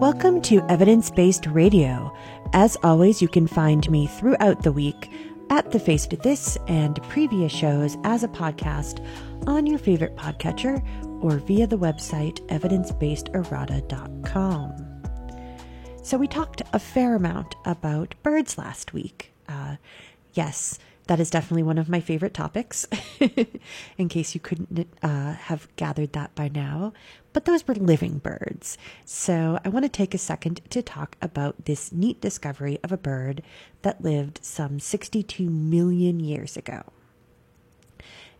Welcome to Evidence Based Radio. As always, you can find me throughout the week at The Face to This and previous shows as a podcast on your favorite podcatcher or via the website evidencebasederrata.com. So, we talked a fair amount about birds last week. Uh, yes, that is definitely one of my favorite topics, in case you couldn't uh, have gathered that by now. But those were living birds. So I want to take a second to talk about this neat discovery of a bird that lived some 62 million years ago.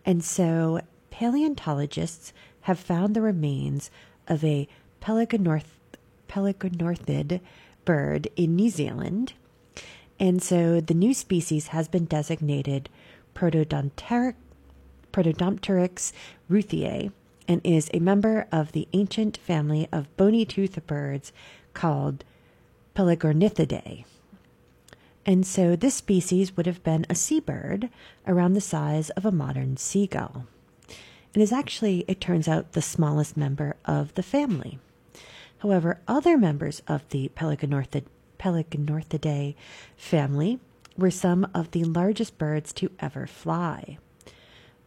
And so paleontologists have found the remains of a pelagonorth, pelagonorthid bird in New Zealand and so the new species has been designated Protodonteri- Protodompteryx ruthiae and is a member of the ancient family of bony toothed birds called Pelagornithidae. And so this species would have been a seabird around the size of a modern seagull. It is actually, it turns out, the smallest member of the family. However, other members of the Pelagornithid, Pelagornithidae family were some of the largest birds to ever fly.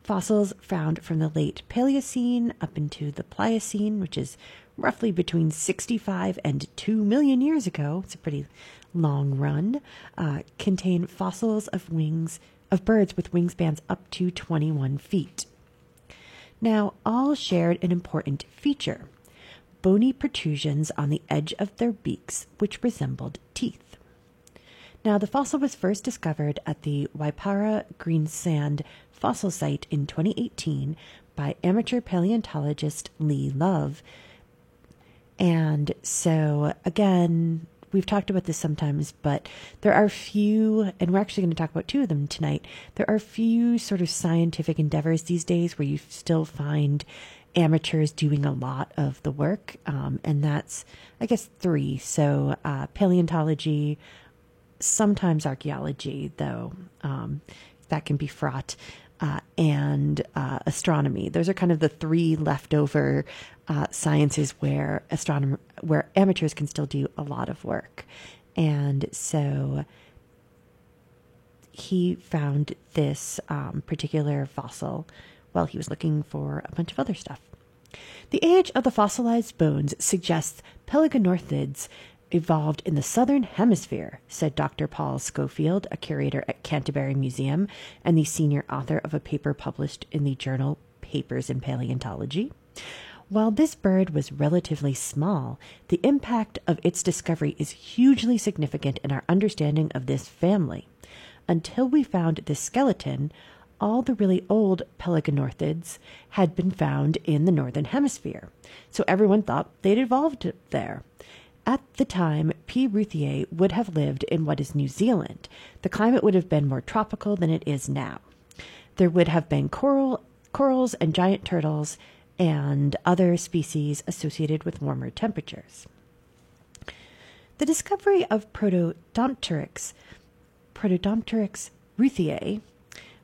Fossils found from the late Paleocene up into the Pliocene, which is roughly between 65 and 2 million years ago, it's a pretty long run, uh, contain fossils of wings of birds with wingspans up to 21 feet. Now, all shared an important feature bony protrusions on the edge of their beaks, which resembled teeth. Now, the fossil was first discovered at the Waipara Greensand fossil site in 2018 by amateur paleontologist Lee Love. And so, again, we've talked about this sometimes, but there are few, and we're actually going to talk about two of them tonight. There are few sort of scientific endeavors these days where you still find amateurs doing a lot of the work, um, and that's, I guess, three. So, uh, paleontology, sometimes archaeology, though um, that can be fraught, uh, and uh, astronomy. Those are kind of the three leftover uh, sciences where astronomer, where amateurs can still do a lot of work, and so he found this um, particular fossil while he was looking for a bunch of other stuff. The age of the fossilized bones suggests Pelagornithids evolved in the southern hemisphere, said Dr. Paul Scofield, a curator at Canterbury Museum and the senior author of a paper published in the journal Papers in Paleontology. While this bird was relatively small, the impact of its discovery is hugely significant in our understanding of this family. Until we found this skeleton, all the really old pelagornithids had been found in the northern hemisphere, so everyone thought they'd evolved there. At the time, P. ruthiae would have lived in what is New Zealand. The climate would have been more tropical than it is now. There would have been coral, corals and giant turtles and other species associated with warmer temperatures. The discovery of Protodompteryx, Protodompteryx ruthiae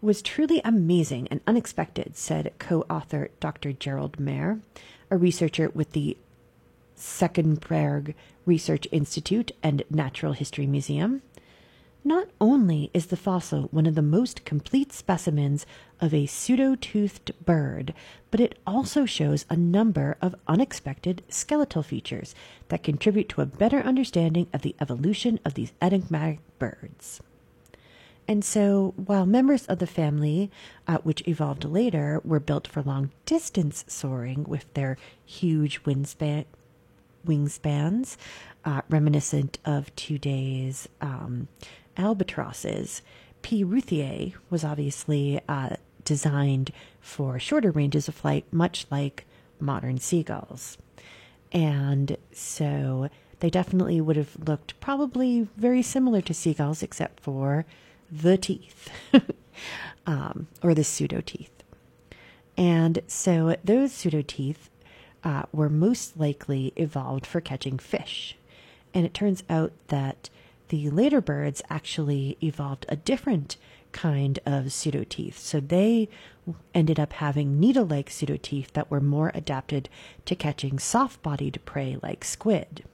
was truly amazing and unexpected, said co author Dr. Gerald Mayr, a researcher with the Senckenberg Research Institute and Natural History Museum. Not only is the fossil one of the most complete specimens of a pseudo toothed bird, but it also shows a number of unexpected skeletal features that contribute to a better understanding of the evolution of these enigmatic birds. And so, while members of the family, uh, which evolved later, were built for long distance soaring with their huge wingspan, wingspans, uh, reminiscent of today's um, albatrosses, P. ruthiae was obviously uh, designed for shorter ranges of flight, much like modern seagulls. And so they definitely would have looked probably very similar to seagulls, except for the teeth, um, or the pseudo teeth. And so those pseudo teeth uh, were most likely evolved for catching fish. And it turns out that the later birds actually evolved a different kind of pseudo teeth. So they ended up having needle like pseudo teeth that were more adapted to catching soft bodied prey like squid.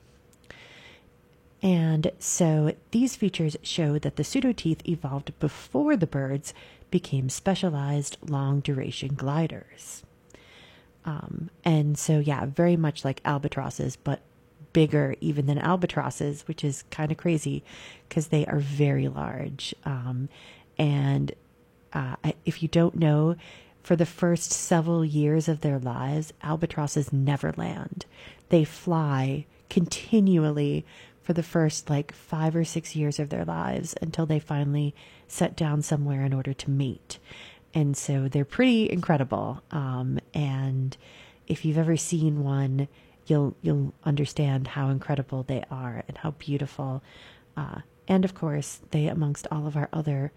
And so these features show that the pseudoteeth evolved before the birds became specialized long duration gliders. Um, and so, yeah, very much like albatrosses, but bigger even than albatrosses, which is kind of crazy because they are very large. Um, and uh, if you don't know, for the first several years of their lives, albatrosses never land. They fly continually for the first like five or six years of their lives until they finally set down somewhere in order to mate. And so they're pretty incredible. Um, and if you've ever seen one, you'll you'll understand how incredible they are and how beautiful. Uh, and of course, they amongst all of our other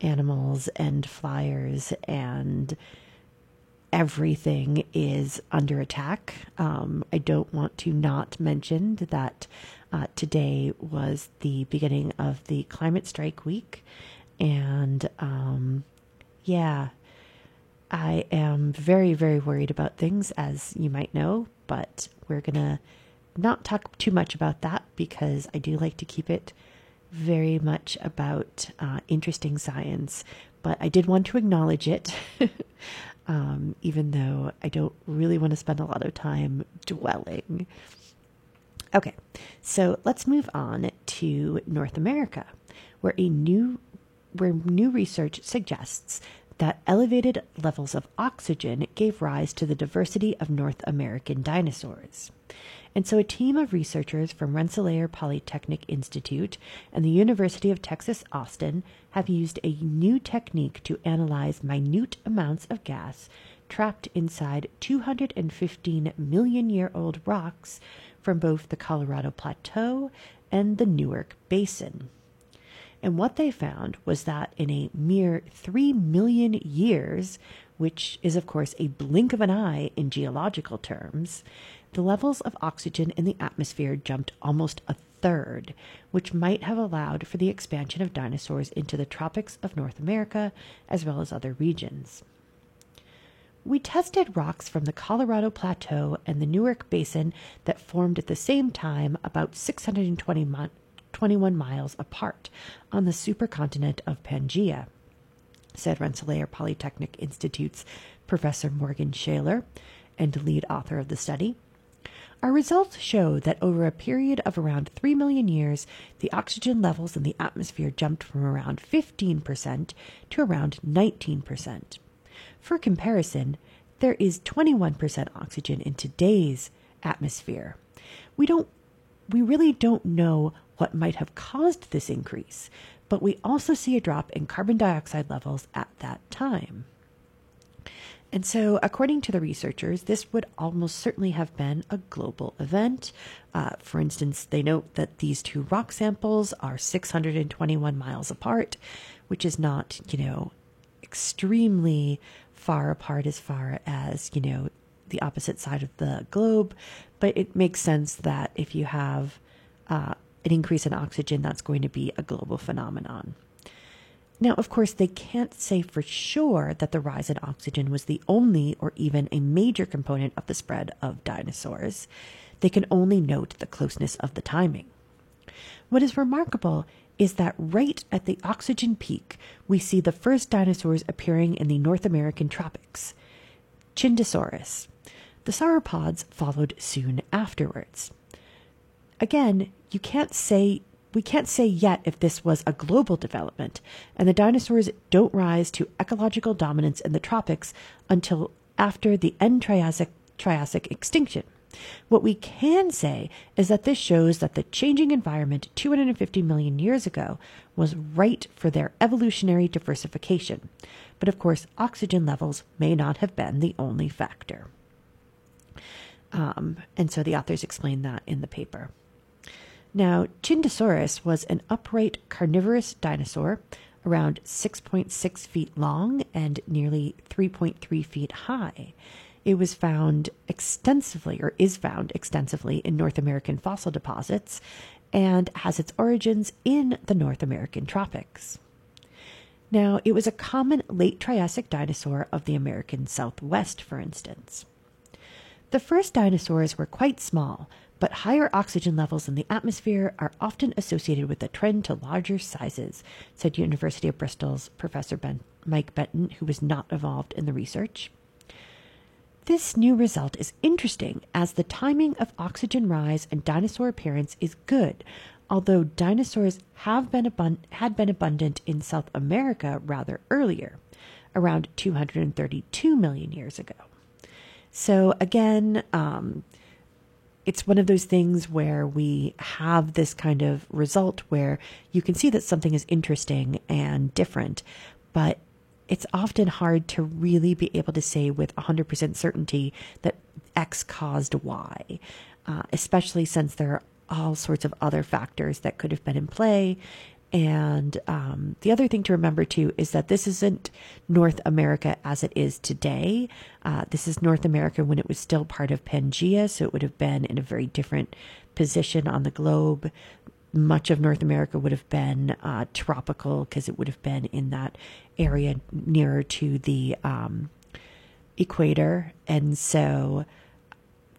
animals and flyers and everything is under attack. Um, I don't want to not mention that uh, today was the beginning of the climate strike week. And um, yeah, I am very, very worried about things, as you might know, but we're to not talk too much about that because I do like to keep it very much about uh, interesting science. But I did want to acknowledge it, um, even though I don't really want to spend a lot of time dwelling. Okay, so let's move on to North America, where a new where new research suggests that elevated levels of oxygen gave rise to the diversity of North American dinosaurs. And so, a team of researchers from Rensselaer Polytechnic Institute and the University of Texas Austin have used a new technique to analyze minute amounts of gas trapped inside 215 million year old rocks from both the Colorado Plateau and the Newark Basin. And what they found was that in a mere 3 million years, which is, of course, a blink of an eye in geological terms, the levels of oxygen in the atmosphere jumped almost a third, which might have allowed for the expansion of dinosaurs into the tropics of North America as well as other regions. We tested rocks from the Colorado Plateau and the Newark Basin that formed at the same time about 620 mi- 21 miles apart on the supercontinent of Pangaea, said Rensselaer Polytechnic Institute's Professor Morgan Schaller and lead author of the study. Our results show that over a period of around 3 million years, the oxygen levels in the atmosphere jumped from around 15% to around 19%. For comparison, there is 21% oxygen in today's atmosphere. We don't we really don't know what might have caused this increase, but we also see a drop in carbon dioxide levels at that time. And so, according to the researchers, this would almost certainly have been a global event. Uh, for instance, they note that these two rock samples are 621 miles apart, which is not, you know, extremely far apart as far as, you know, the opposite side of the globe, but it makes sense that if you have uh, an increase in oxygen, that's going to be a global phenomenon. Now, of course, they can't say for sure that the rise in oxygen was the only or even a major component of the spread of dinosaurs. They can only note the closeness of the timing. What is remarkable is that right at the oxygen peak, we see the first dinosaurs appearing in the North American tropics Chindesaurus. The sauropods followed soon afterwards. Again, you can't say we can't say yet if this was a global development, and the dinosaurs don't rise to ecological dominance in the tropics until after the end Triassic, Triassic extinction. What we can say is that this shows that the changing environment 250 million years ago was right for their evolutionary diversification. But of course, oxygen levels may not have been the only factor. Um, and so the authors explain that in the paper. Now, Chindesaurus was an upright carnivorous dinosaur around 6.6 feet long and nearly 3.3 feet high. It was found extensively, or is found extensively, in North American fossil deposits and has its origins in the North American tropics. Now, it was a common late Triassic dinosaur of the American Southwest, for instance. The first dinosaurs were quite small, but higher oxygen levels in the atmosphere are often associated with a trend to larger sizes, said University of Bristol's Professor ben- Mike Benton, who was not involved in the research. This new result is interesting as the timing of oxygen rise and dinosaur appearance is good, although dinosaurs have been had been abundant in South America rather earlier, around 232 million years ago. So, again, um, it's one of those things where we have this kind of result where you can see that something is interesting and different, but it's often hard to really be able to say with 100% certainty that X caused Y, uh, especially since there are all sorts of other factors that could have been in play. And um, the other thing to remember too is that this isn't North America as it is today. Uh, this is North America when it was still part of Pangea, so it would have been in a very different position on the globe. Much of North America would have been uh, tropical because it would have been in that area nearer to the um, equator. And so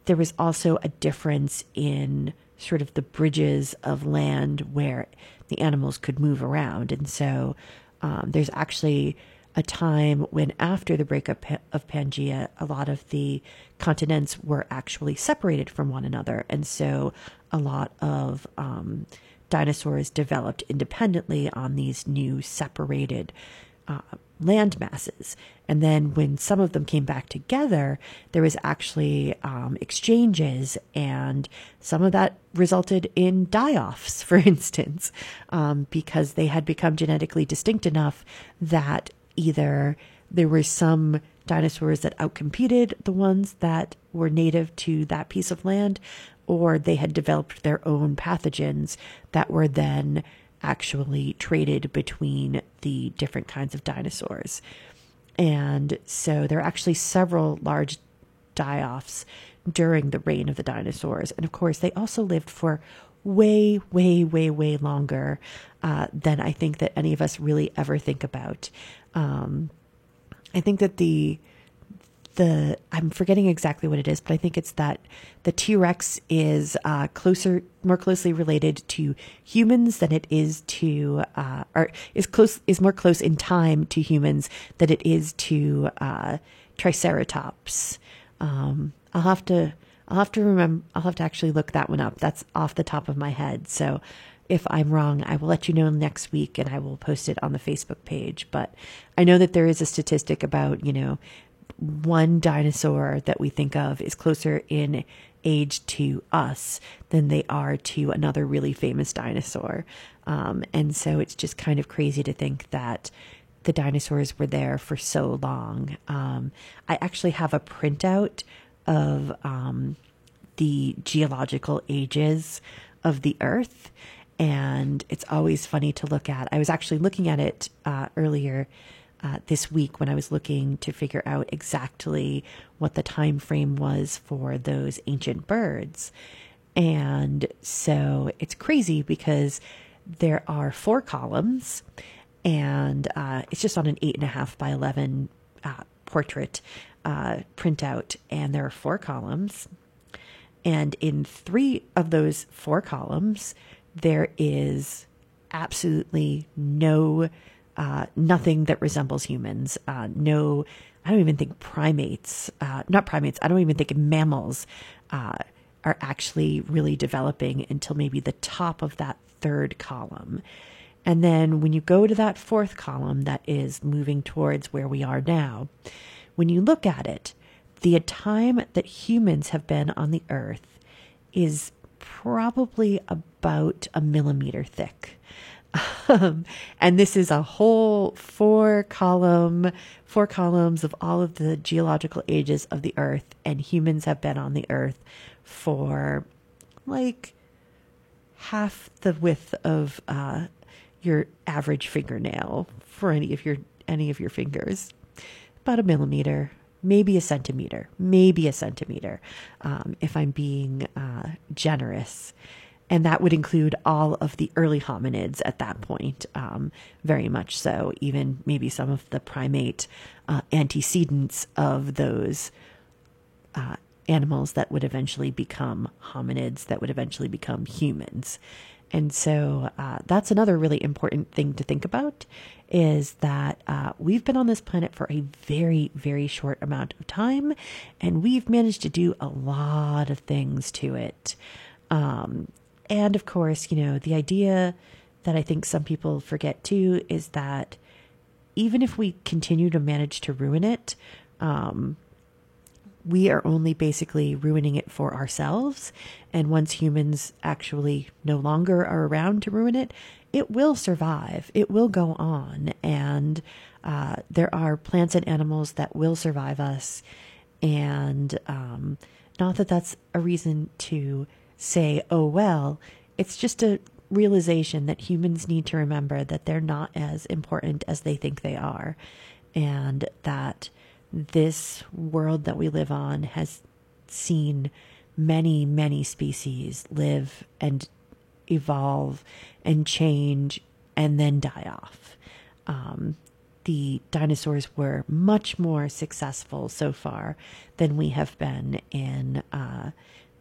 there was also a difference in sort of the bridges of land where the animals could move around. And so um, there's actually a time when, after the breakup of Pangea, a lot of the continents were actually separated from one another. And so a lot of um, dinosaurs developed independently on these new separated uh, land masses. And then when some of them came back together, there was actually um, exchanges, and some of that resulted in die offs, for instance, um, because they had become genetically distinct enough that either there were some dinosaurs that outcompeted the ones that were native to that piece of land, or they had developed their own pathogens that were then actually traded between the different kinds of dinosaurs. And so there are actually several large die offs during the reign of the dinosaurs. And of course, they also lived for way, way, way, way longer uh, than I think that any of us really ever think about. Um, I think that the the I'm forgetting exactly what it is, but I think it's that the T Rex is uh, closer, more closely related to humans than it is to, uh, or is close is more close in time to humans than it is to uh, Triceratops. Um, I'll have to I'll have to remember I'll have to actually look that one up. That's off the top of my head. So if I'm wrong, I will let you know next week and I will post it on the Facebook page. But I know that there is a statistic about, you know, one dinosaur that we think of is closer in age to us than they are to another really famous dinosaur. Um, and so it's just kind of crazy to think that the dinosaurs were there for so long. Um, I actually have a printout of um, the geological ages of the Earth, and it's always funny to look at. I was actually looking at it uh, earlier uh, this week when I was looking to figure out exactly what the time frame was for those ancient birds. And so it's crazy because there are four columns, and uh, it's just on an eight and a half by eleven uh, portrait uh, printout, and there are four columns. And in three of those four columns, there is absolutely no uh, nothing that resembles humans. Uh, no, I don't even think primates, uh, not primates, I don't even think mammals uh, are actually really developing until maybe the top of that third column. And then when you go to that fourth column that is moving towards where we are now, when you look at it, the time that humans have been on the earth is probably about a millimeter thick. Um, and this is a whole four column, four columns of all of the geological ages of the earth. And humans have been on the earth for like half the width of uh, your average fingernail for any of your any of your fingers, about a millimeter, maybe a centimeter, maybe a centimeter, um, if I'm being uh, generous. And that would include all of the early hominids at that point, um, very much so, even maybe some of the primate uh, antecedents of those uh, animals that would eventually become hominids, that would eventually become humans. And so uh, that's another really important thing to think about is that uh, we've been on this planet for a very, very short amount of time, and we've managed to do a lot of things to it. Um, and of course, you know, the idea that I think some people forget too is that even if we continue to manage to ruin it, um, we are only basically ruining it for ourselves. And once humans actually no longer are around to ruin it, it will survive. It will go on. And uh, there are plants and animals that will survive us. And um, not that that's a reason to say, oh, well, it's just a realization that humans need to remember that they're not as important as they think they are. And that this world that we live on has seen many, many species live and evolve and change and then die off. Um, the dinosaurs were much more successful so far than we have been in uh,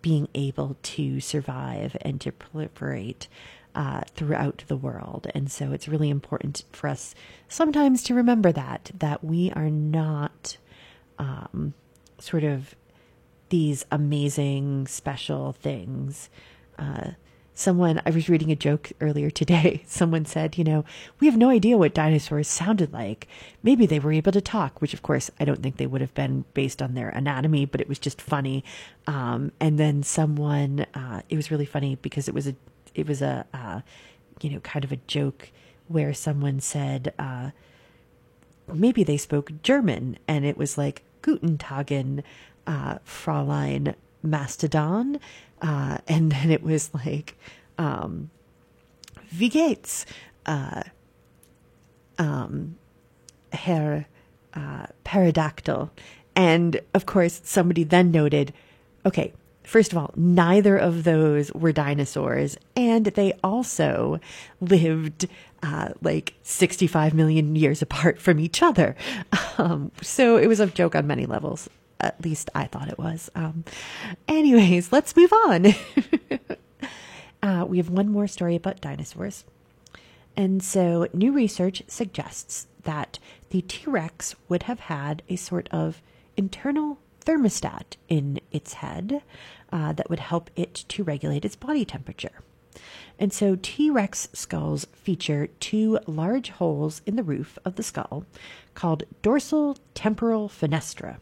being able to survive and to proliferate uh, throughout the world. And so it's really important for us sometimes to remember that, that we are not um, sort of these amazing special things. Uh, someone, I was reading a joke earlier today. Someone said, you know, we have no idea what dinosaurs sounded like. Maybe they were able to talk, which of course I don't think they would have been based on their anatomy, but it was just funny. Um, and then someone, uh, it was really funny because it was a, it was a, uh, you know, kind of a joke where someone said, uh, maybe they spoke German, and it was like Guten Tagen, uh, Fräulein Mastodon, uh, and then it was like, um, Wie geht's, uh, um, Herr uh, Pterodactyl, and of course somebody then noted, okay, First of all, neither of those were dinosaurs, and they also lived uh, like 65 million years apart from each other. Um, so it was a joke on many levels. At least I thought it was. Um, anyways, let's move on. uh, we have one more story about dinosaurs. And so, new research suggests that the T Rex would have had a sort of internal thermostat in its head uh, that would help it to regulate its body temperature. And so T Rex skulls feature two large holes in the roof of the skull called dorsal temporal fenestra.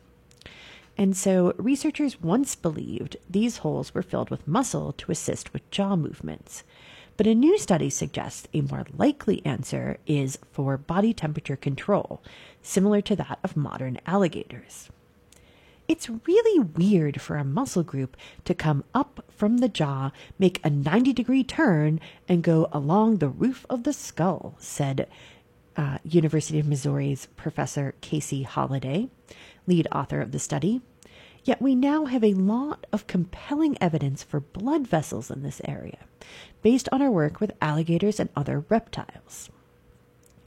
And so researchers once believed these holes were filled with muscle to assist with jaw movements. But a new study suggests a more likely answer is for body temperature control, similar to that of modern alligators. It's really weird for a muscle group to come up from the jaw, make a 90 degree turn, and go along the roof of the skull, said uh, University of Missouri's Professor Casey Holliday, lead author of the study. Yet we now have a lot of compelling evidence for blood vessels in this area, based on our work with alligators and other reptiles.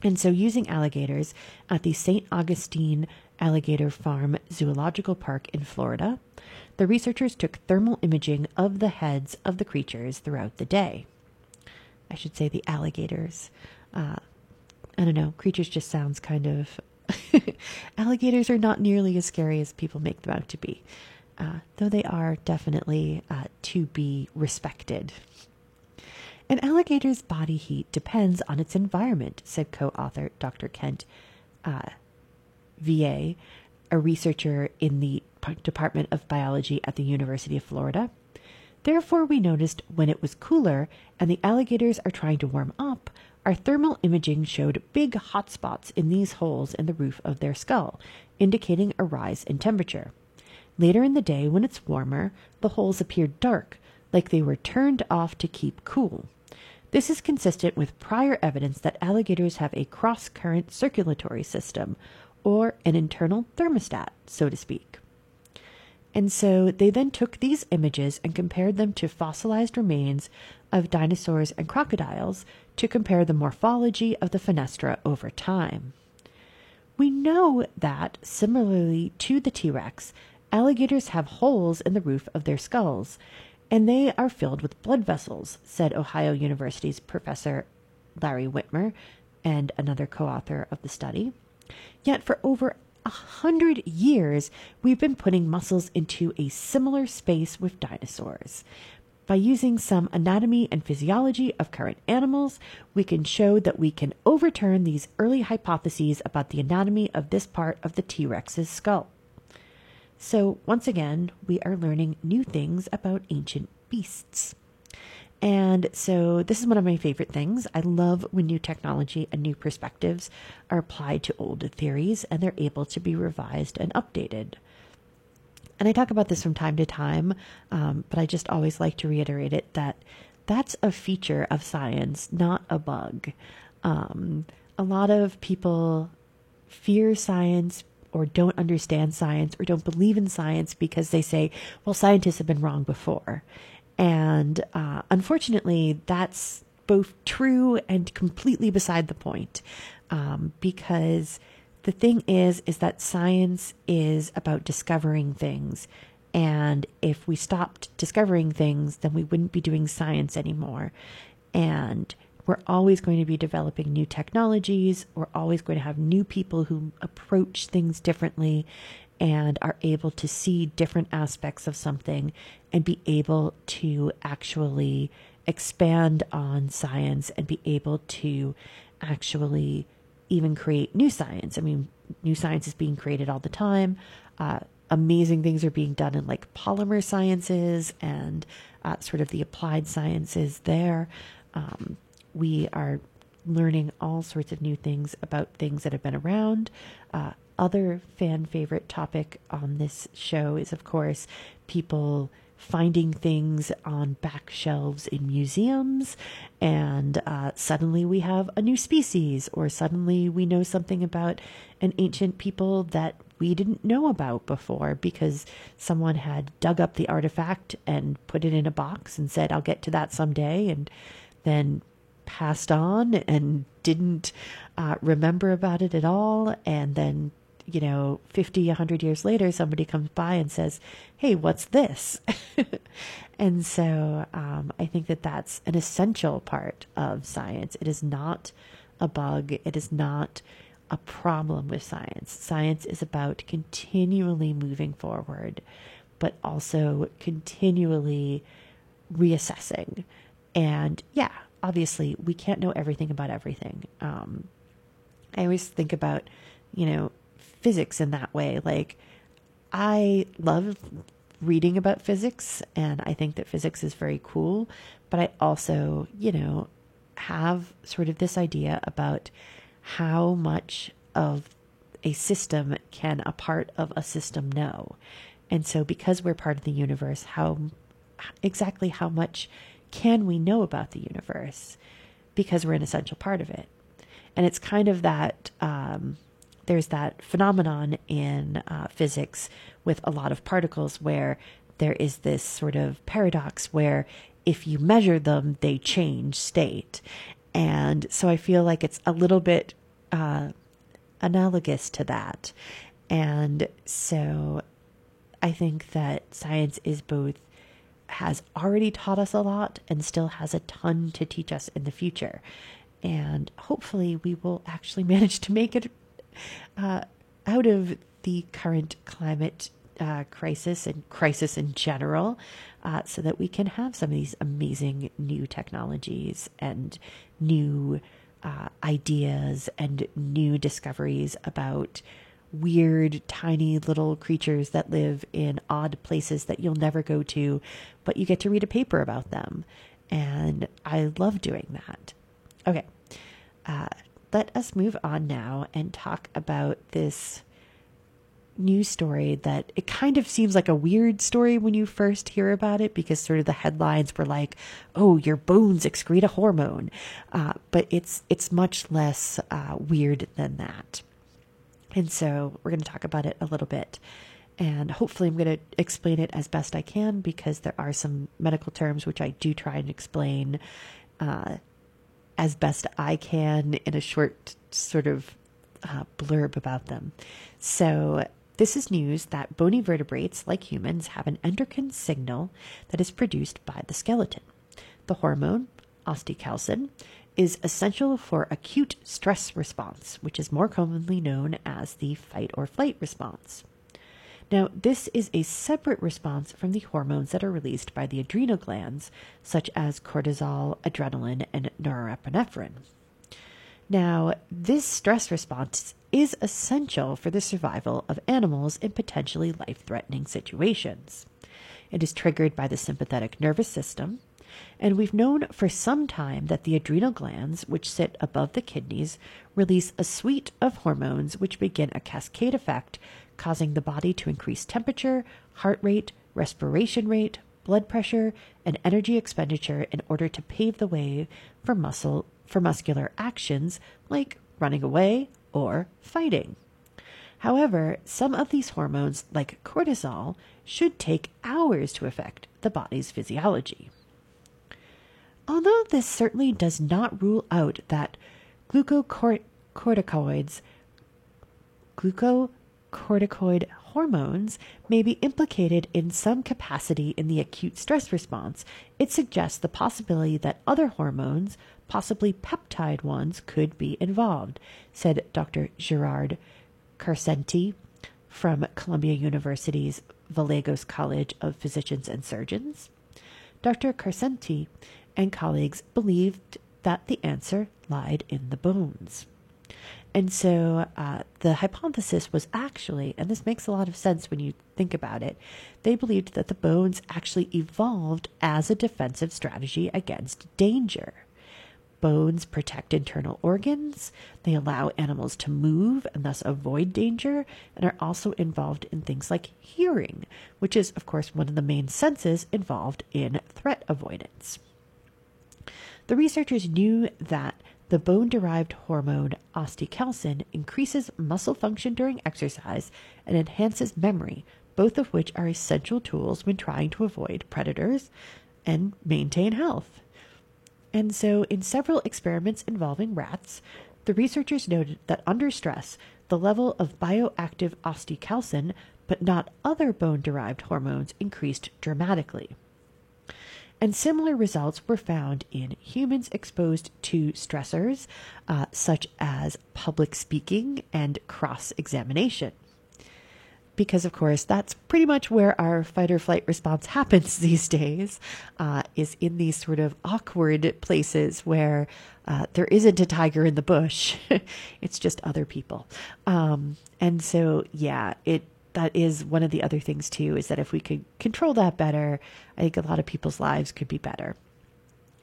And so, using alligators at the St. Augustine Alligator Farm Zoological Park in Florida, the researchers took thermal imaging of the heads of the creatures throughout the day. I should say the alligators. Uh, I don't know, creatures just sounds kind of. alligators are not nearly as scary as people make them out to be, uh, though they are definitely uh, to be respected. An alligator's body heat depends on its environment, said co author Dr. Kent uh, VA, a researcher in the Department of Biology at the University of Florida. Therefore, we noticed when it was cooler and the alligators are trying to warm up, our thermal imaging showed big hot spots in these holes in the roof of their skull, indicating a rise in temperature. Later in the day, when it's warmer, the holes appeared dark, like they were turned off to keep cool. This is consistent with prior evidence that alligators have a cross current circulatory system, or an internal thermostat, so to speak. And so they then took these images and compared them to fossilized remains of dinosaurs and crocodiles to compare the morphology of the fenestra over time. We know that, similarly to the T Rex, alligators have holes in the roof of their skulls, and they are filled with blood vessels, said Ohio University's Professor Larry Witmer and another co author of the study. Yet, for over a hundred years, we've been putting muscles into a similar space with dinosaurs. By using some anatomy and physiology of current animals, we can show that we can overturn these early hypotheses about the anatomy of this part of the T Rex's skull. So, once again, we are learning new things about ancient beasts. And so, this is one of my favorite things. I love when new technology and new perspectives are applied to old theories and they're able to be revised and updated. And I talk about this from time to time, um, but I just always like to reiterate it that that's a feature of science, not a bug. Um, a lot of people fear science or don't understand science or don't believe in science because they say, well, scientists have been wrong before. And uh, unfortunately, that's both true and completely beside the point. Um, because the thing is, is that science is about discovering things. And if we stopped discovering things, then we wouldn't be doing science anymore. And we're always going to be developing new technologies. We're always going to have new people who approach things differently and are able to see different aspects of something and be able to actually expand on science and be able to actually even create new science. I mean, new science is being created all the time. Uh, amazing things are being done in like polymer sciences and uh, sort of the applied sciences there. Um, we are learning all sorts of new things about things that have been around. Uh, other fan favorite topic on this show is, of course, people finding things on back shelves in museums, and uh, suddenly we have a new species, or suddenly we know something about an ancient people that we didn't know about before because someone had dug up the artifact and put it in a box and said, I'll get to that someday, and then passed on and didn't uh, remember about it at all, and then you know, 50, 100 years later, somebody comes by and says, Hey, what's this? and so um, I think that that's an essential part of science. It is not a bug, it is not a problem with science. Science is about continually moving forward, but also continually reassessing. And yeah, obviously, we can't know everything about everything. Um, I always think about, you know, physics in that way. Like, I love reading about physics and I think that physics is very cool, but I also, you know, have sort of this idea about how much of a system can a part of a system know. And so because we're part of the universe, how exactly how much can we know about the universe? Because we're an essential part of it. And it's kind of that um, there's that phenomenon in uh, physics with a lot of particles where there is this sort of paradox where if you measure them, they change state. And so I feel like it's a little bit uh, analogous to that. And so I think that science is both has already taught us a lot and still has a ton to teach us in the future. And hopefully, we will actually manage to make it uh, out of the current climate uh, crisis and crisis in general, uh, so that we can have some of these amazing new technologies and new uh, ideas and new discoveries about weird, tiny little creatures that live in odd places that you'll never go to, but you get to read a paper about them. And I love doing that. Okay. Let us move on now and talk about this news story that it kind of seems like a weird story when you first hear about it because sort of the headlines were like, "Oh, your bones excrete a hormone," uh, but it's it's much less uh, weird than that. And so we're going to talk about it a little bit. And hopefully, I'm going to explain it as best I can because there are some medical terms which I do try and explain uh, as best I can in a short sort of uh, blurb about them. So, this is news that bony vertebrates, like humans, have an endocrine signal that is produced by the skeleton. The hormone, osteocalcin, is essential for acute stress response, which is more commonly known as the fight or flight response. Now, this is a separate response from the hormones that are released by the adrenal glands, such as cortisol, adrenaline, and norepinephrine. Now, this stress response is essential for the survival of animals in potentially life threatening situations. It is triggered by the sympathetic nervous system, and we've known for some time that the adrenal glands, which sit above the kidneys, release a suite of hormones which begin a cascade effect, causing the body to increase temperature, heart rate, respiration rate, blood pressure, and energy expenditure in order to pave the way for muscle for muscular actions like running away or fighting. However, some of these hormones, like cortisol, should take hours to affect the body's physiology. Although this certainly does not rule out that glucocorticoids, glucocorticoids, glucocorticoid hormones may be implicated in some capacity in the acute stress response, it suggests the possibility that other hormones, possibly peptide ones, could be involved, said Dr. Gerard Karsenty from Columbia University's Vagelos College of Physicians and Surgeons. Dr. Karsenty and colleagues believed that the answer lied in the bones. And so uh, the hypothesis was actually, and this makes a lot of sense when you think about it, they believed that the bones actually evolved as a defensive strategy against danger. Bones protect internal organs, they allow animals to move and thus avoid danger, and are also involved in things like hearing, which is, of course, one of the main senses involved in threat avoidance. The researchers knew that the bone derived hormone osteocalcin increases muscle function during exercise and enhances memory, both of which are essential tools when trying to avoid predators and maintain health. And so, in several experiments involving rats, the researchers noted that under stress, the level of bioactive osteocalcin, but not other bone derived hormones, increased dramatically and similar results were found in humans exposed to stressors uh, such as public speaking and cross examination. Because, of course, that's pretty much where our fight or flight response happens these days, uh, is in these sort of awkward places where uh, there isn't a tiger in the bush. it's just other people. Um, and so, yeah, it that is one of the other things too is that if we could control that better, I think a lot of people's lives could be better.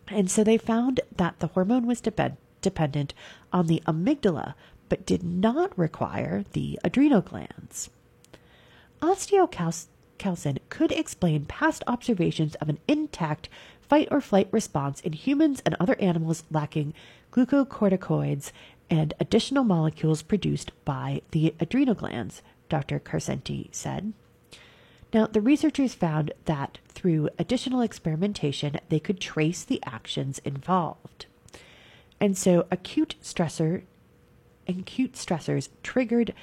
And so they found that the hormone was depend- dependent on the amygdala, but did not require the adrenal glands. Osteocalcin could explain past observations of an intact fight or flight response in humans and other animals lacking glucocorticoids and additional molecules produced by the adrenal glands, Dr. Karsenty said. Now, the researchers found that through additional experimentation, they could trace the actions involved. And so, acute stressor, acute stressors triggered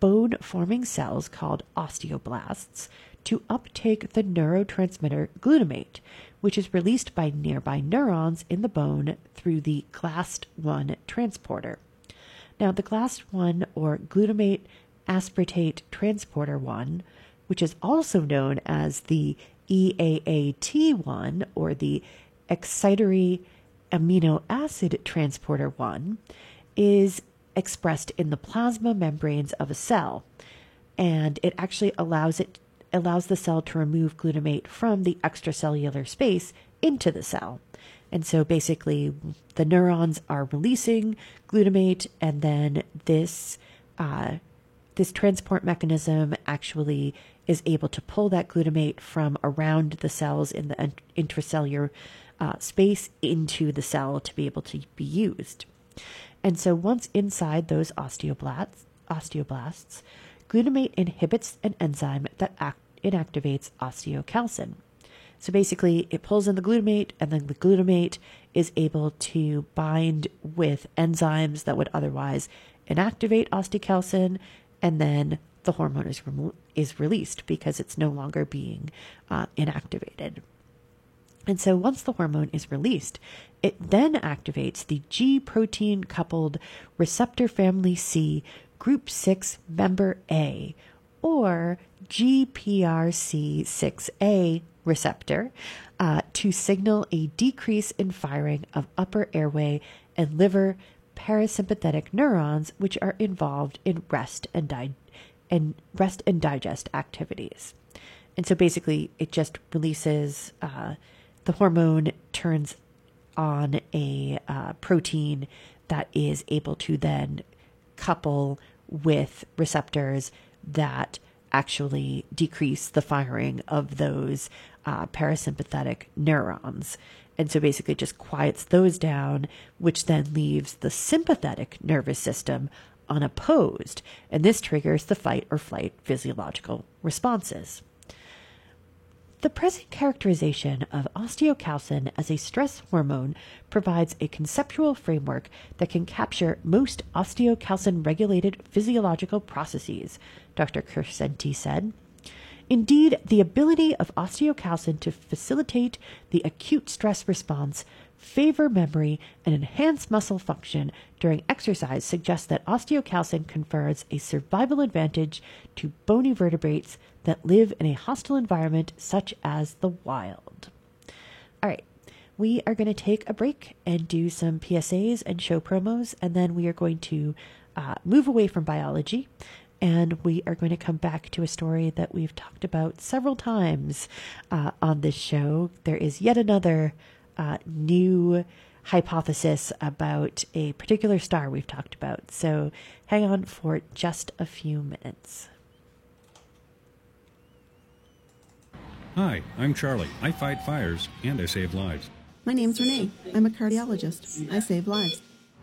bone forming cells called osteoblasts to uptake the neurotransmitter glutamate, which is released by nearby neurons in the bone through the GLAST1 transporter. Now, the GLAST1 or glutamate aspartate transporter 1, which is also known as the EAAT1 or the excitatory amino acid transporter 1, is expressed in the plasma membranes of a cell and it actually allows it allows the cell to remove glutamate from the extracellular space into the cell. And so basically the neurons are releasing glutamate and then this uh, this transport mechanism actually is able to pull that glutamate from around the cells in the intracellular uh, space into the cell to be able to be used. And so once inside those osteoblasts, osteoblasts, glutamate inhibits an enzyme that act- inactivates osteocalcin. So basically, it pulls in the glutamate, and then the glutamate is able to bind with enzymes that would otherwise inactivate osteocalcin, and then the hormone is, remo- is released because it's no longer being uh, inactivated. And so once the hormone is released, it then activates the G protein coupled receptor family C group 6 member A or GPRC6A receptor uh, to signal a decrease in firing of upper airway and liver parasympathetic neurons, which are involved in rest and, di- and rest and digest activities. And so basically, it just releases uh, the hormone turns on a uh, protein that is able to then couple with receptors that actually decrease the firing of those uh, parasympathetic neurons. And so basically just quiets those down, which then leaves the sympathetic nervous system unopposed. And this triggers the fight or flight physiological responses. The present characterization of osteocalcin as a stress hormone provides a conceptual framework that can capture most osteocalcin regulated physiological processes, Dr. Karsenty said. Indeed, the ability of osteocalcin to facilitate the acute stress response, favor memory, and enhance muscle function during exercise suggests that osteocalcin confers a survival advantage to bony vertebrates that live in a hostile environment such as the wild. All right, we are going to take a break and do some PSAs and show promos, and then we are going to uh, move away from biology and we are going to come back to a story that we've talked about several times uh, on this show. There is yet another uh, new hypothesis about a particular star we've talked about. So hang on for just a few minutes. Hi, I'm Charlie. I fight fires and I save lives. My name's Renee. I'm a cardiologist. I save lives.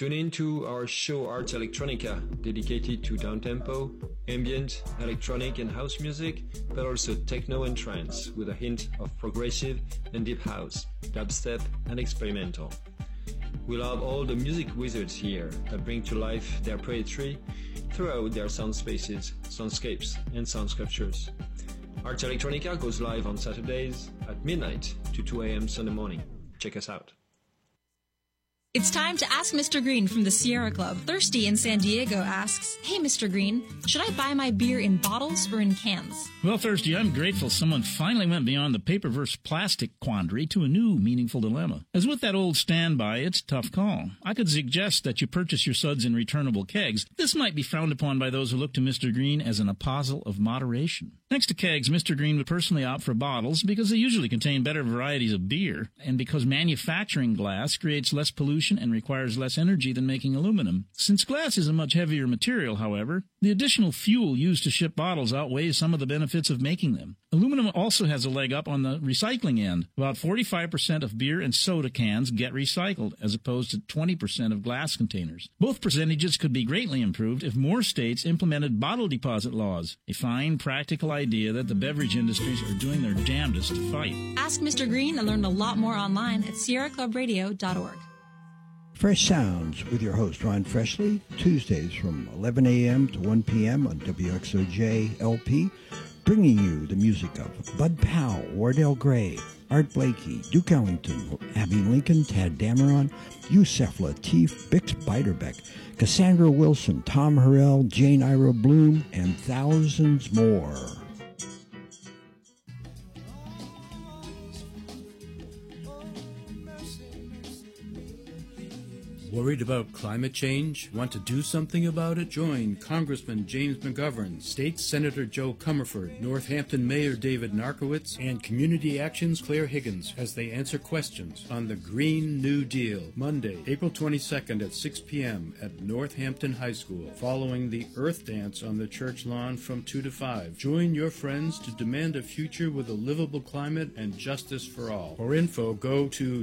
Tune in to our show Arts Electronica, dedicated to downtempo, ambient, electronic and house music, but also techno and trance, with a hint of progressive and deep house, dubstep and experimental. We love all the music wizards here that bring to life their poetry throughout their sound spaces, soundscapes, and sound sculptures. Art Electronica goes live on Saturdays at midnight to 2 a.m. Sunday morning. Check us out. It's time to ask Mr. Green from the Sierra Club. Thirsty in San Diego asks, Hey, Mr. Green, should I buy my beer in bottles or in cans? Well, Thirsty, I'm grateful someone finally went beyond the paper versus plastic quandary to a new meaningful dilemma. As with that old standby, it's a tough call. I could suggest that you purchase your suds in returnable kegs. This might be frowned upon by those who look to Mr. Green as an apostle of moderation. Next to kegs, Mr. Green would personally opt for bottles because they usually contain better varieties of beer, and because manufacturing glass creates less pollution and requires less energy than making aluminum. Since glass is a much heavier material, however, the additional fuel used to ship bottles outweighs some of the benefits of making them. Aluminum also has a leg up on the recycling end. About 45% of beer and soda cans get recycled, as opposed to 20% of glass containers. Both percentages could be greatly improved if more states implemented bottle deposit laws, a fine, practical idea that the beverage industries are doing their damnedest to fight. Ask Mr. Green and learn a lot more online at sierraclubradio.org. Fresh Sounds with your host, Ron Freshley, Tuesdays from 11 a.m. to 1 p.m. on WXOJ LP, bringing you the music of Bud Powell, Wardell Gray, Art Blakey, Duke Ellington, Abbey Lincoln, Tadd Dameron, Yusef Lateef, Bix Beiderbecke, Cassandra Wilson, Tom Harrell, Jane Ira Bloom, and thousands more. Worried about climate change? Want to do something about it? Join Congressman James McGovern, State Senator Jo Comerford, Northampton Mayor David Narkewicz, and Community Action's Claire Higgins as they answer questions on the Green New Deal. Monday, April 22nd at 6 p.m. at Northampton High School, following the Earth Dance on the church lawn from 2 to 5. Join your friends to demand a future with a livable climate and justice for all. For info, go to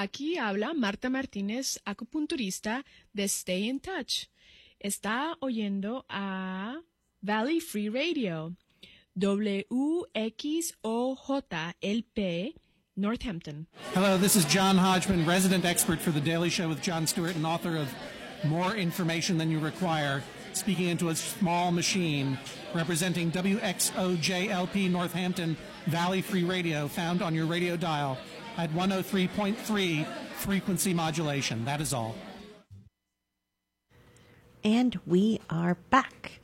Aquí habla Marta Martínez, acupunturista de Stay in Touch. Está oyendo a Valley Free Radio, WXOJLP, Northampton. Hello, this is John Hodgman, resident expert for The Daily Show with Jon Stewart and author of More Information Than You Require, speaking into a small machine, representing WXOJLP Northampton Valley Free Radio, found on your radio dial at 103.3 frequency modulation. That is all. And we are back.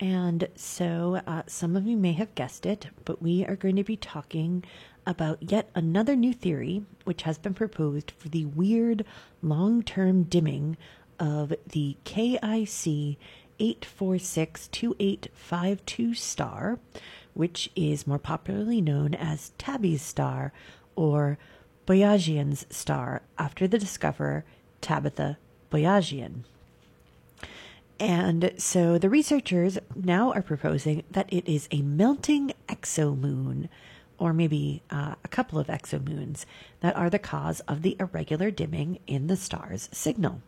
And so, uh, some of you may have guessed it, but we are going to be talking about yet another new theory which has been proposed for the weird long term dimming of the KIC 8462852 star, which is more popularly known as Tabby's star or Boyajian's star after the discoverer Tabitha Boyajian. And so the researchers now are proposing that it is a melting exomoon, or maybe uh, a couple of exomoons, that are the cause of the irregular dimming in the star's signal.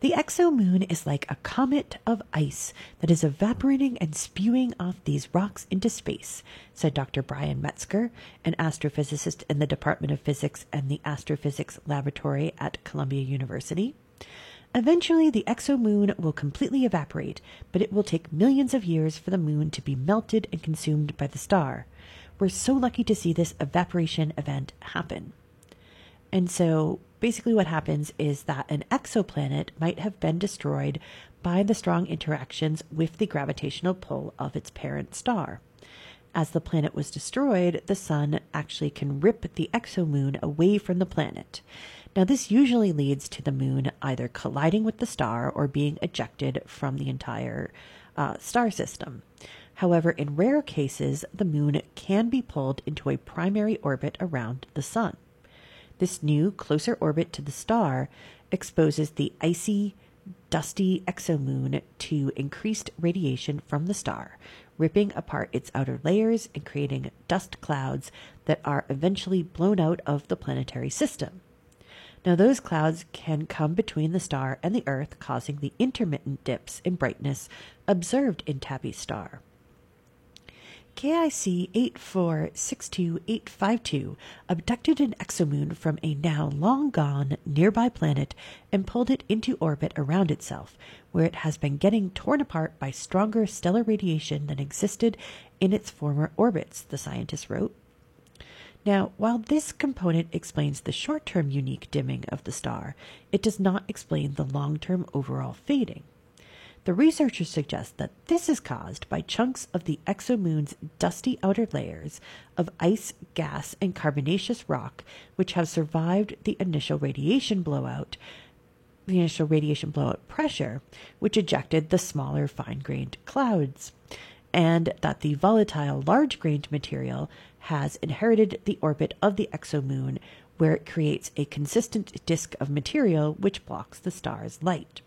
The exomoon is like a comet of ice that is evaporating and spewing off these rocks into space, said Dr. Brian Metzger, an astrophysicist in the Department of Physics and the Astrophysics Laboratory at Columbia University. Eventually, the exomoon will completely evaporate, but it will take millions of years for the moon to be melted and consumed by the star. We're so lucky to see this evaporation event happen. And so, basically, what happens is that an exoplanet might have been destroyed by the strong interactions with the gravitational pull of its parent star. As the planet was destroyed, the sun actually can rip the exomoon away from the planet. Now, this usually leads to the moon either colliding with the star or being ejected from the entire uh, star system. However, in rare cases, the moon can be pulled into a primary orbit around the sun. This new, closer orbit to the star exposes the icy, dusty exomoon to increased radiation from the star, ripping apart its outer layers and creating dust clouds that are eventually blown out of the planetary system. Now, those clouds can come between the star and the Earth, causing the intermittent dips in brightness observed in Tabby's star. KIC 8462852 abducted an exomoon from a now long gone nearby planet and pulled it into orbit around itself, where it has been getting torn apart by stronger stellar radiation than existed in its former orbits, the scientists wrote. Now, while this component explains the short term unique dimming of the star, it does not explain the long term overall fading. The researchers suggest that this is caused by chunks of the exomoon's dusty outer layers of ice, gas, and carbonaceous rock, which have survived the initial radiation blowout, the initial radiation blowout pressure, which ejected the smaller fine grained clouds, and that the volatile large grained material has inherited the orbit of the exomoon, where it creates a consistent disk of material which blocks the star's light.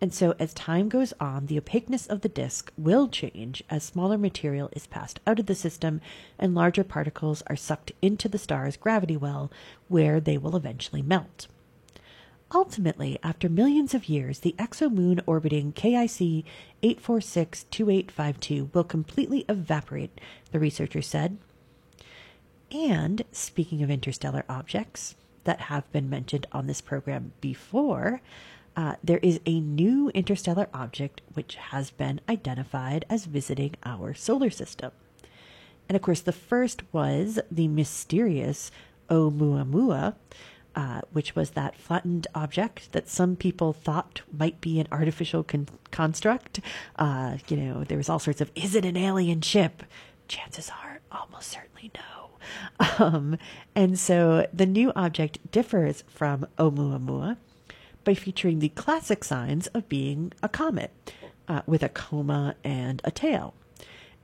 And so, as time goes on, the opaqueness of the disk will change as smaller material is passed out of the system and larger particles are sucked into the star's gravity well, where they will eventually melt. Ultimately, after millions of years, the exomoon orbiting KIC 8462852 will completely evaporate, the researchers said. And speaking of interstellar objects that have been mentioned on this program before, uh, there is a new interstellar object which has been identified as visiting our solar system. And of course, the first was the mysterious Oumuamua, uh, which was that flattened object that some people thought might be an artificial con- construct. Uh, you know, there was all sorts of, is it an alien ship? Chances are, almost certainly no. Um, and so the new object differs from Oumuamua by featuring the classic signs of being a comet uh, with a coma and a tail.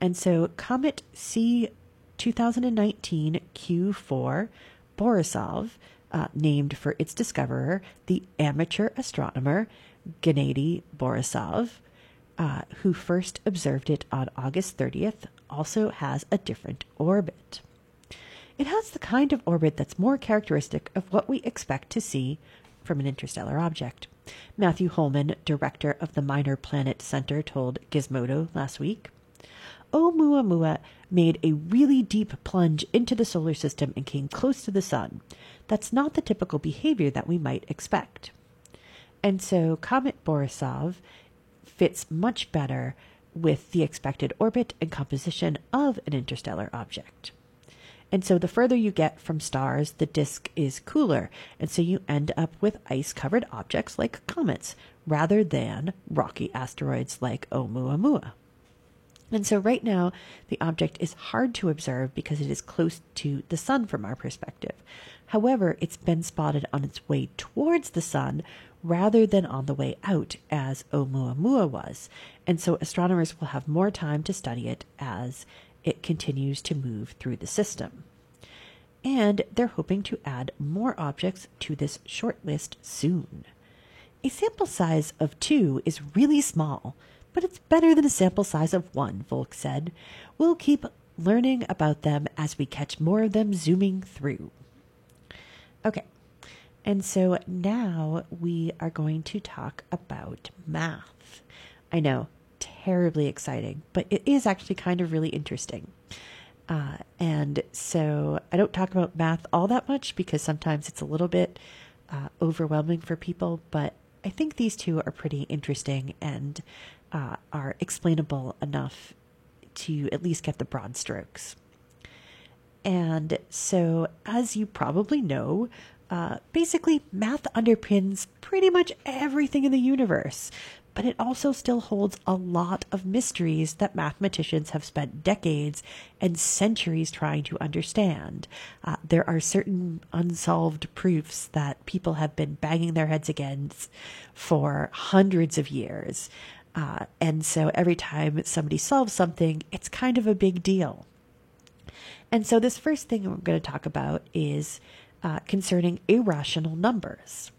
And so Comet C 2019 Q4 Borisov uh, named for its discoverer, the amateur astronomer Gennady Borisov, uh, who first observed it on August 30th, also has a different orbit. It has the kind of orbit that's more characteristic of what we expect to see from an interstellar object. Matthew Holman, director of the Minor Planet Center, told Gizmodo last week. Oh, Oumuamua made a really deep plunge into the solar system and came close to the sun. That's not the typical behavior that we might expect. And so Comet Borisov fits much better with the expected orbit and composition of an interstellar object. And so the further you get from stars, the disk is cooler, and so you end up with ice covered objects like comets rather than rocky asteroids like Oumuamua. And so, right now, the object is hard to observe because it is close to the sun from our perspective. However, it's been spotted on its way towards the sun rather than on the way out, as Oumuamua was. And so, astronomers will have more time to study it as it continues to move through the system. And they're hoping to add more objects to this short list soon. A sample size of two is really small but it's better than a sample size of one, Volk said. We'll keep learning about them as we catch more of them zooming through. Okay, and so now we are going to talk about math. I know, terribly exciting, but it is actually kind of really interesting. Uh, and so I don't talk about math all that much because sometimes it's a little bit uh, overwhelming for people, but I think these two are pretty interesting and uh, are explainable enough to at least get the broad strokes. And so, as you probably know, uh, basically math underpins pretty much everything in the universe, but it also still holds a lot of mysteries that mathematicians have spent decades and centuries trying to understand. Uh, there are certain unsolved proofs that people have been banging their heads against for hundreds of years. Uh, and so every time somebody solves something, it's kind of a big deal. And so this first thing we're going to talk about is uh, concerning irrational numbers.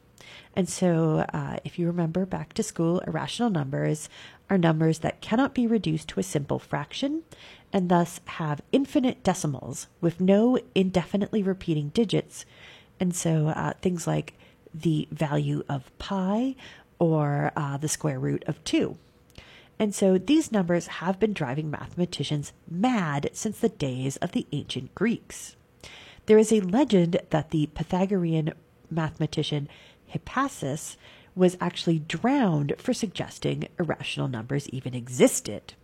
And so, uh, if you remember back to school, irrational numbers are numbers that cannot be reduced to a simple fraction and thus have infinite decimals with no indefinitely repeating digits. And so, uh, things like the value of pi or uh, the square root of 2. And so these numbers have been driving mathematicians mad since the days of the ancient Greeks. There is a legend that the Pythagorean mathematician Hippasus was actually drowned for suggesting irrational numbers even existed.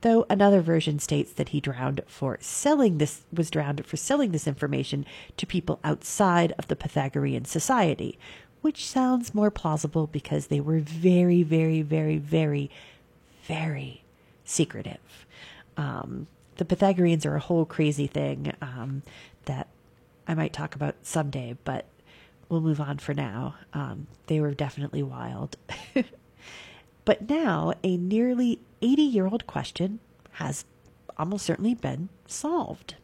Though another version states that he drowned for selling this was drowned for selling this information to people outside of the Pythagorean society, which sounds more plausible because they were very, very, very, very very secretive. Um, the Pythagoreans are a whole crazy thing um, that I might talk about someday, but we'll move on for now. Um, they were definitely wild. but now, a nearly 80 year old question has almost certainly been solved.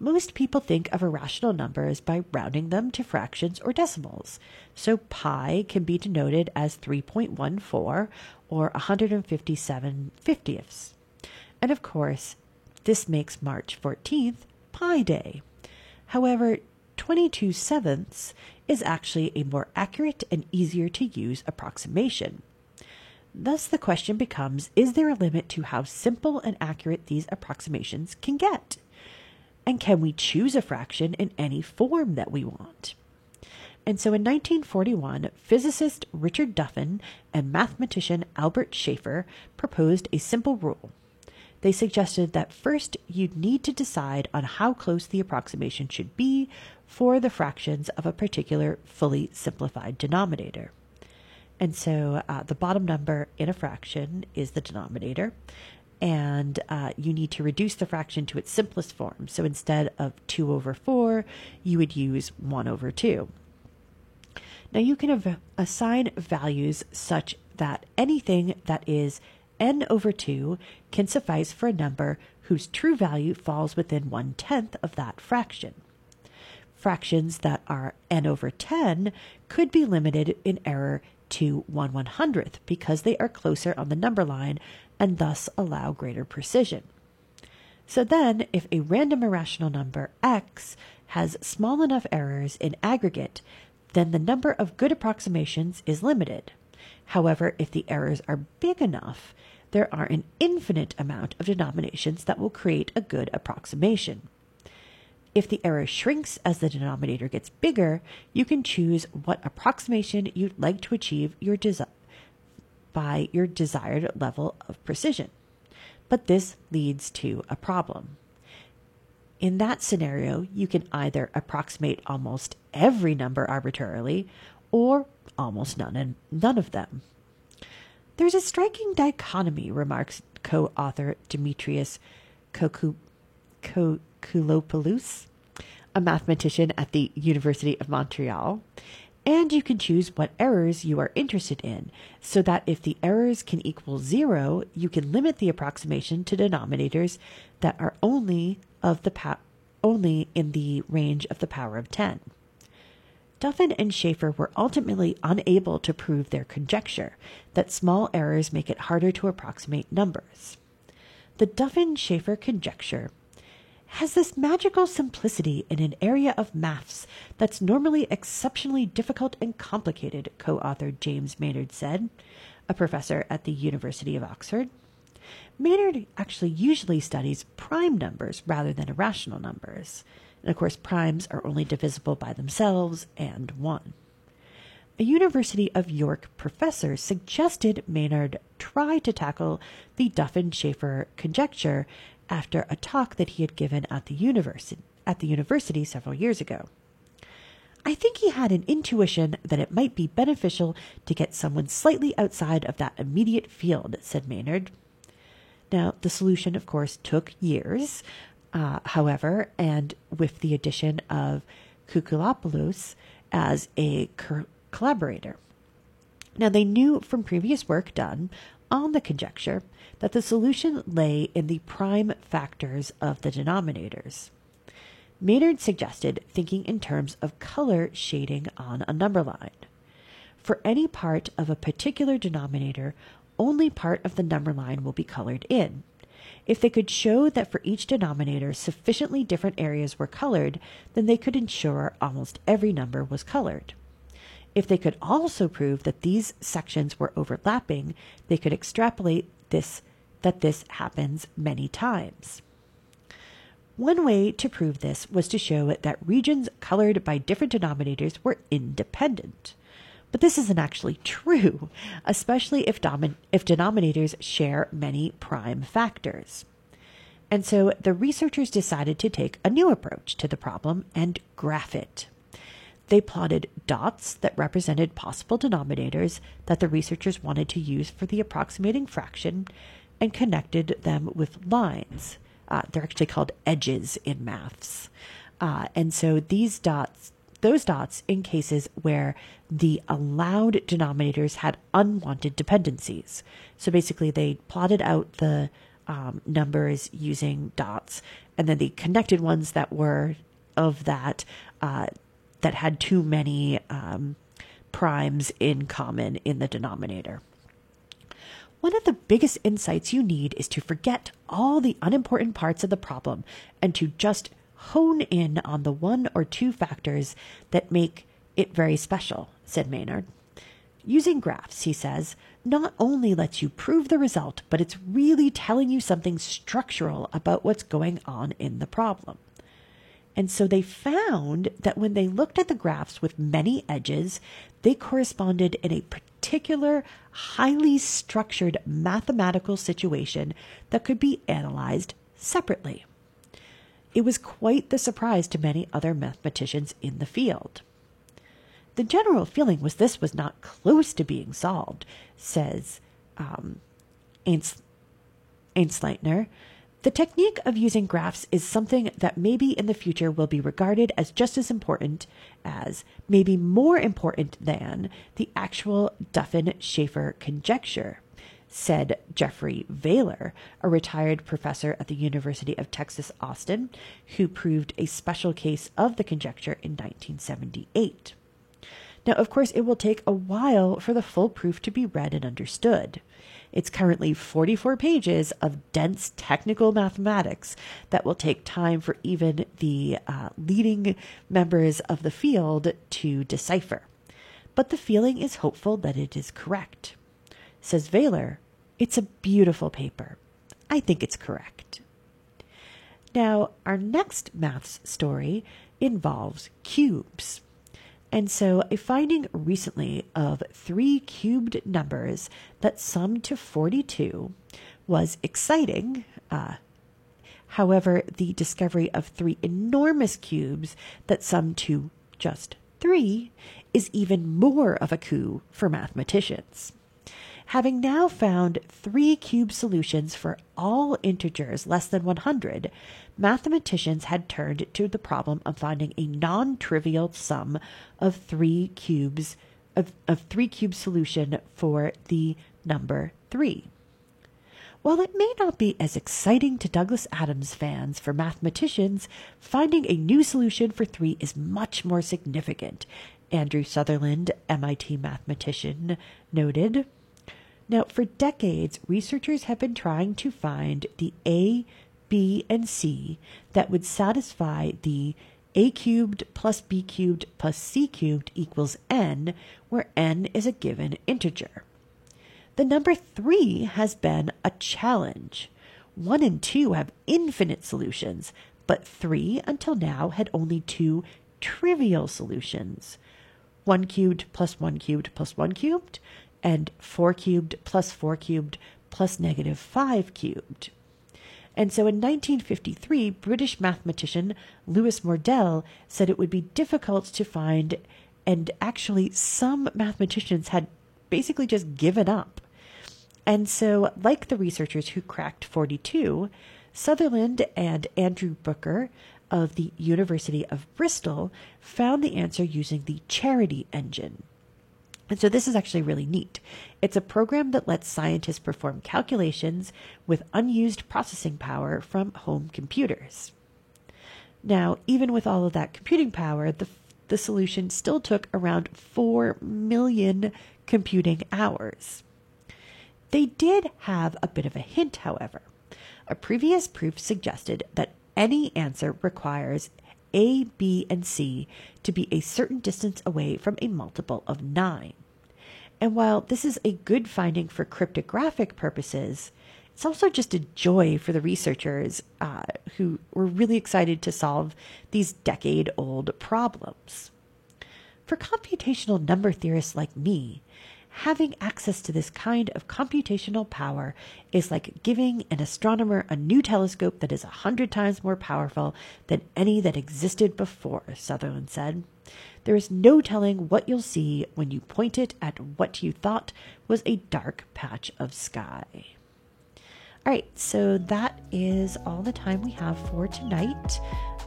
Most people think of irrational numbers by rounding them to fractions or decimals. So pi can be denoted as 3.14 or 157 fiftieths. And of course, this makes March 14th Pi Day. However, 22 sevenths is actually a more accurate and easier to use approximation. Thus, the question becomes is there a limit to how simple and accurate these approximations can get? And can we choose a fraction in any form that we want? And so in 1941, physicist Richard Duffin and mathematician Albert Schaeffer proposed a simple rule. They suggested that first you'd need to decide on how close the approximation should be for the fractions of a particular fully simplified denominator. And so uh, the bottom number in a fraction is the denominator, and uh, you need to reduce the fraction to its simplest form. So instead of 2 over 4, you would use 1 over 2. Now you can av- assign values such that anything that is n over 2 can suffice for a number whose true value falls within one tenth of that fraction. Fractions that are n over 10 could be limited in error to 1 one hundredth because they are closer on the number line and thus allow greater precision. So then, if a random irrational number x has small enough errors in aggregate, then the number of good approximations is limited. However, if the errors are big enough, there are an infinite amount of denominations that will create a good approximation. If the error shrinks as the denominator gets bigger, you can choose what approximation you'd like to achieve your desi- by your desired level of precision. But this leads to a problem. In that scenario, you can either approximate almost every number arbitrarily or almost none and none of them. There's a striking dichotomy, remarks co author Demetrius Kokou- Koulopoulos, a mathematician at the University of Montreal. And you can choose what errors you are interested in, so that if the errors can equal zero, you can limit the approximation to denominators that are only of the pa- only in the range of the power of 10. Duffin and Schaeffer were ultimately unable to prove their conjecture that small errors make it harder to approximate numbers. The Duffin Schaeffer conjecture has this magical simplicity in an area of maths that's normally exceptionally difficult and complicated, co author James Maynard said, a professor at the University of Oxford. Maynard actually usually studies prime numbers rather than irrational numbers. And of course, primes are only divisible by themselves and 1. A University of York professor suggested Maynard try to tackle the Duffin Schaeffer conjecture after a talk that he had given at the university at the university several years ago. I think he had an intuition that it might be beneficial to get someone slightly outside of that immediate field, said Maynard. Now, the solution, of course, took years, uh, however, and with the addition of Koulopoulos as a co- collaborator. Now, they knew from previous work done on the conjecture that the solution lay in the prime factors of the denominators. Maynard suggested thinking in terms of color shading on a number line. For any part of a particular denominator, only part of the number line will be colored in. If they could show that for each denominator sufficiently different areas were colored, then they could ensure almost every number was colored. If they could also prove that these sections were overlapping, they could extrapolate this that this happens many times. One way to prove this was to show that regions colored by different denominators were independent. But this isn't actually true, especially if, domin- if denominators share many prime factors. And so the researchers decided to take a new approach to the problem and graph it. They plotted dots that represented possible denominators that the researchers wanted to use for the approximating fraction and connected them with lines. Uh, they're actually called edges in maths. Uh, and so these dots, those dots in cases where the allowed denominators had unwanted dependencies. So basically, they plotted out the um, numbers using dots, and then the connected ones that were of that uh, that had too many um, primes in common in the denominator. One of the biggest insights you need is to forget all the unimportant parts of the problem and to just hone in on the one or two factors that make it very special, said Maynard. Using graphs, he says, not only lets you prove the result, but it's really telling you something structural about what's going on in the problem. And so they found that when they looked at the graphs with many edges, they corresponded in a particular, highly structured mathematical situation that could be analyzed separately. It was quite the surprise to many other mathematicians in the field. The general feeling was this was not close to being solved, says um, Aistleitner. The technique of using graphs is something that maybe in the future will be regarded as just as important as, maybe more important than, the actual Duffin Schaeffer conjecture, said Jeffrey Vaaler, a retired professor at the University of Texas Austin, who proved a special case of the conjecture in 1978. Now, of course, it will take a while for the full proof to be read and understood. It's currently 44 pages of dense technical mathematics that will take time for even the uh, leading members of the field to decipher. But the feeling is hopeful that it is correct. Says Vaaler, it's a beautiful paper. I think it's correct. Now, our next maths story involves cubes. And so, a finding recently of three cubed numbers that sum to 42 was exciting. Uh, however, the discovery of three enormous cubes that sum to just three is even more of a coup for mathematicians. Having now found three cube solutions for all integers less than 100, mathematicians had turned to the problem of finding a non trivial sum of three cubes of, of three cube solution for the number three. While it may not be as exciting to Douglas Adams fans, for mathematicians, finding a new solution for 3 is much more significant, Andrew Sutherland, MIT mathematician, noted. Now, for decades, researchers have been trying to find the A, B, and C that would satisfy the a cubed plus b cubed plus c cubed equals n, where n is a given integer. The number 3 has been a challenge. 1 and 2 have infinite solutions, but 3 until now had only two trivial solutions 1 cubed plus 1 cubed plus 1 cubed, and 4 cubed plus 4 cubed plus negative 5 cubed. And so in 1953, British mathematician Louis Mordell said it would be difficult to find, and actually, some mathematicians had basically just given up. And so, like the researchers who cracked 42, Sutherland and Andrew Booker of the University of Bristol found the answer using the Charity engine. And so this is actually really neat. It's a program that lets scientists perform calculations with unused processing power from home computers. Now, even with all of that computing power, the, the solution still took around 4 million computing hours. They did have a bit of a hint, however. A previous proof suggested that any answer requires A, B, and C to be a certain distance away from a multiple of 9. And while this is a good finding for cryptographic purposes, it's also just a joy for the researchers uh, who were really excited to solve these decade old problems. For computational number theorists like me, having access to this kind of computational power is like giving an astronomer a new telescope that is a hundred times more powerful than any that existed before, Sutherland said. There is no telling what you'll see when you point it at what you thought was a dark patch of sky. All right, so that is all the time we have for tonight.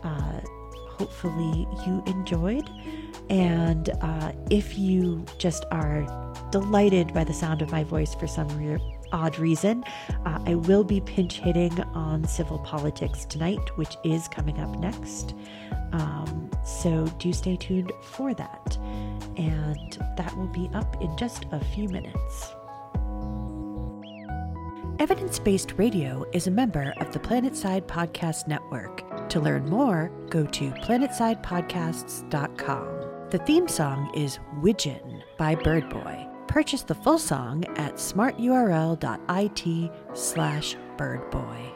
Uh, hopefully, you enjoyed. And uh, if you just are delighted by the sound of my voice for some re- odd reason, uh, I will be pinch hitting on civil politics tonight, which is coming up next. Um, so do stay tuned for that. And that will be up in just a few minutes. Evidence Based Radio is a member of the Planetside Podcast Network. To learn more, go to planetsidepodcasts.com. The theme song is Widgeon by Birdboy. Purchase the full song at smarturl.it slash birdboy.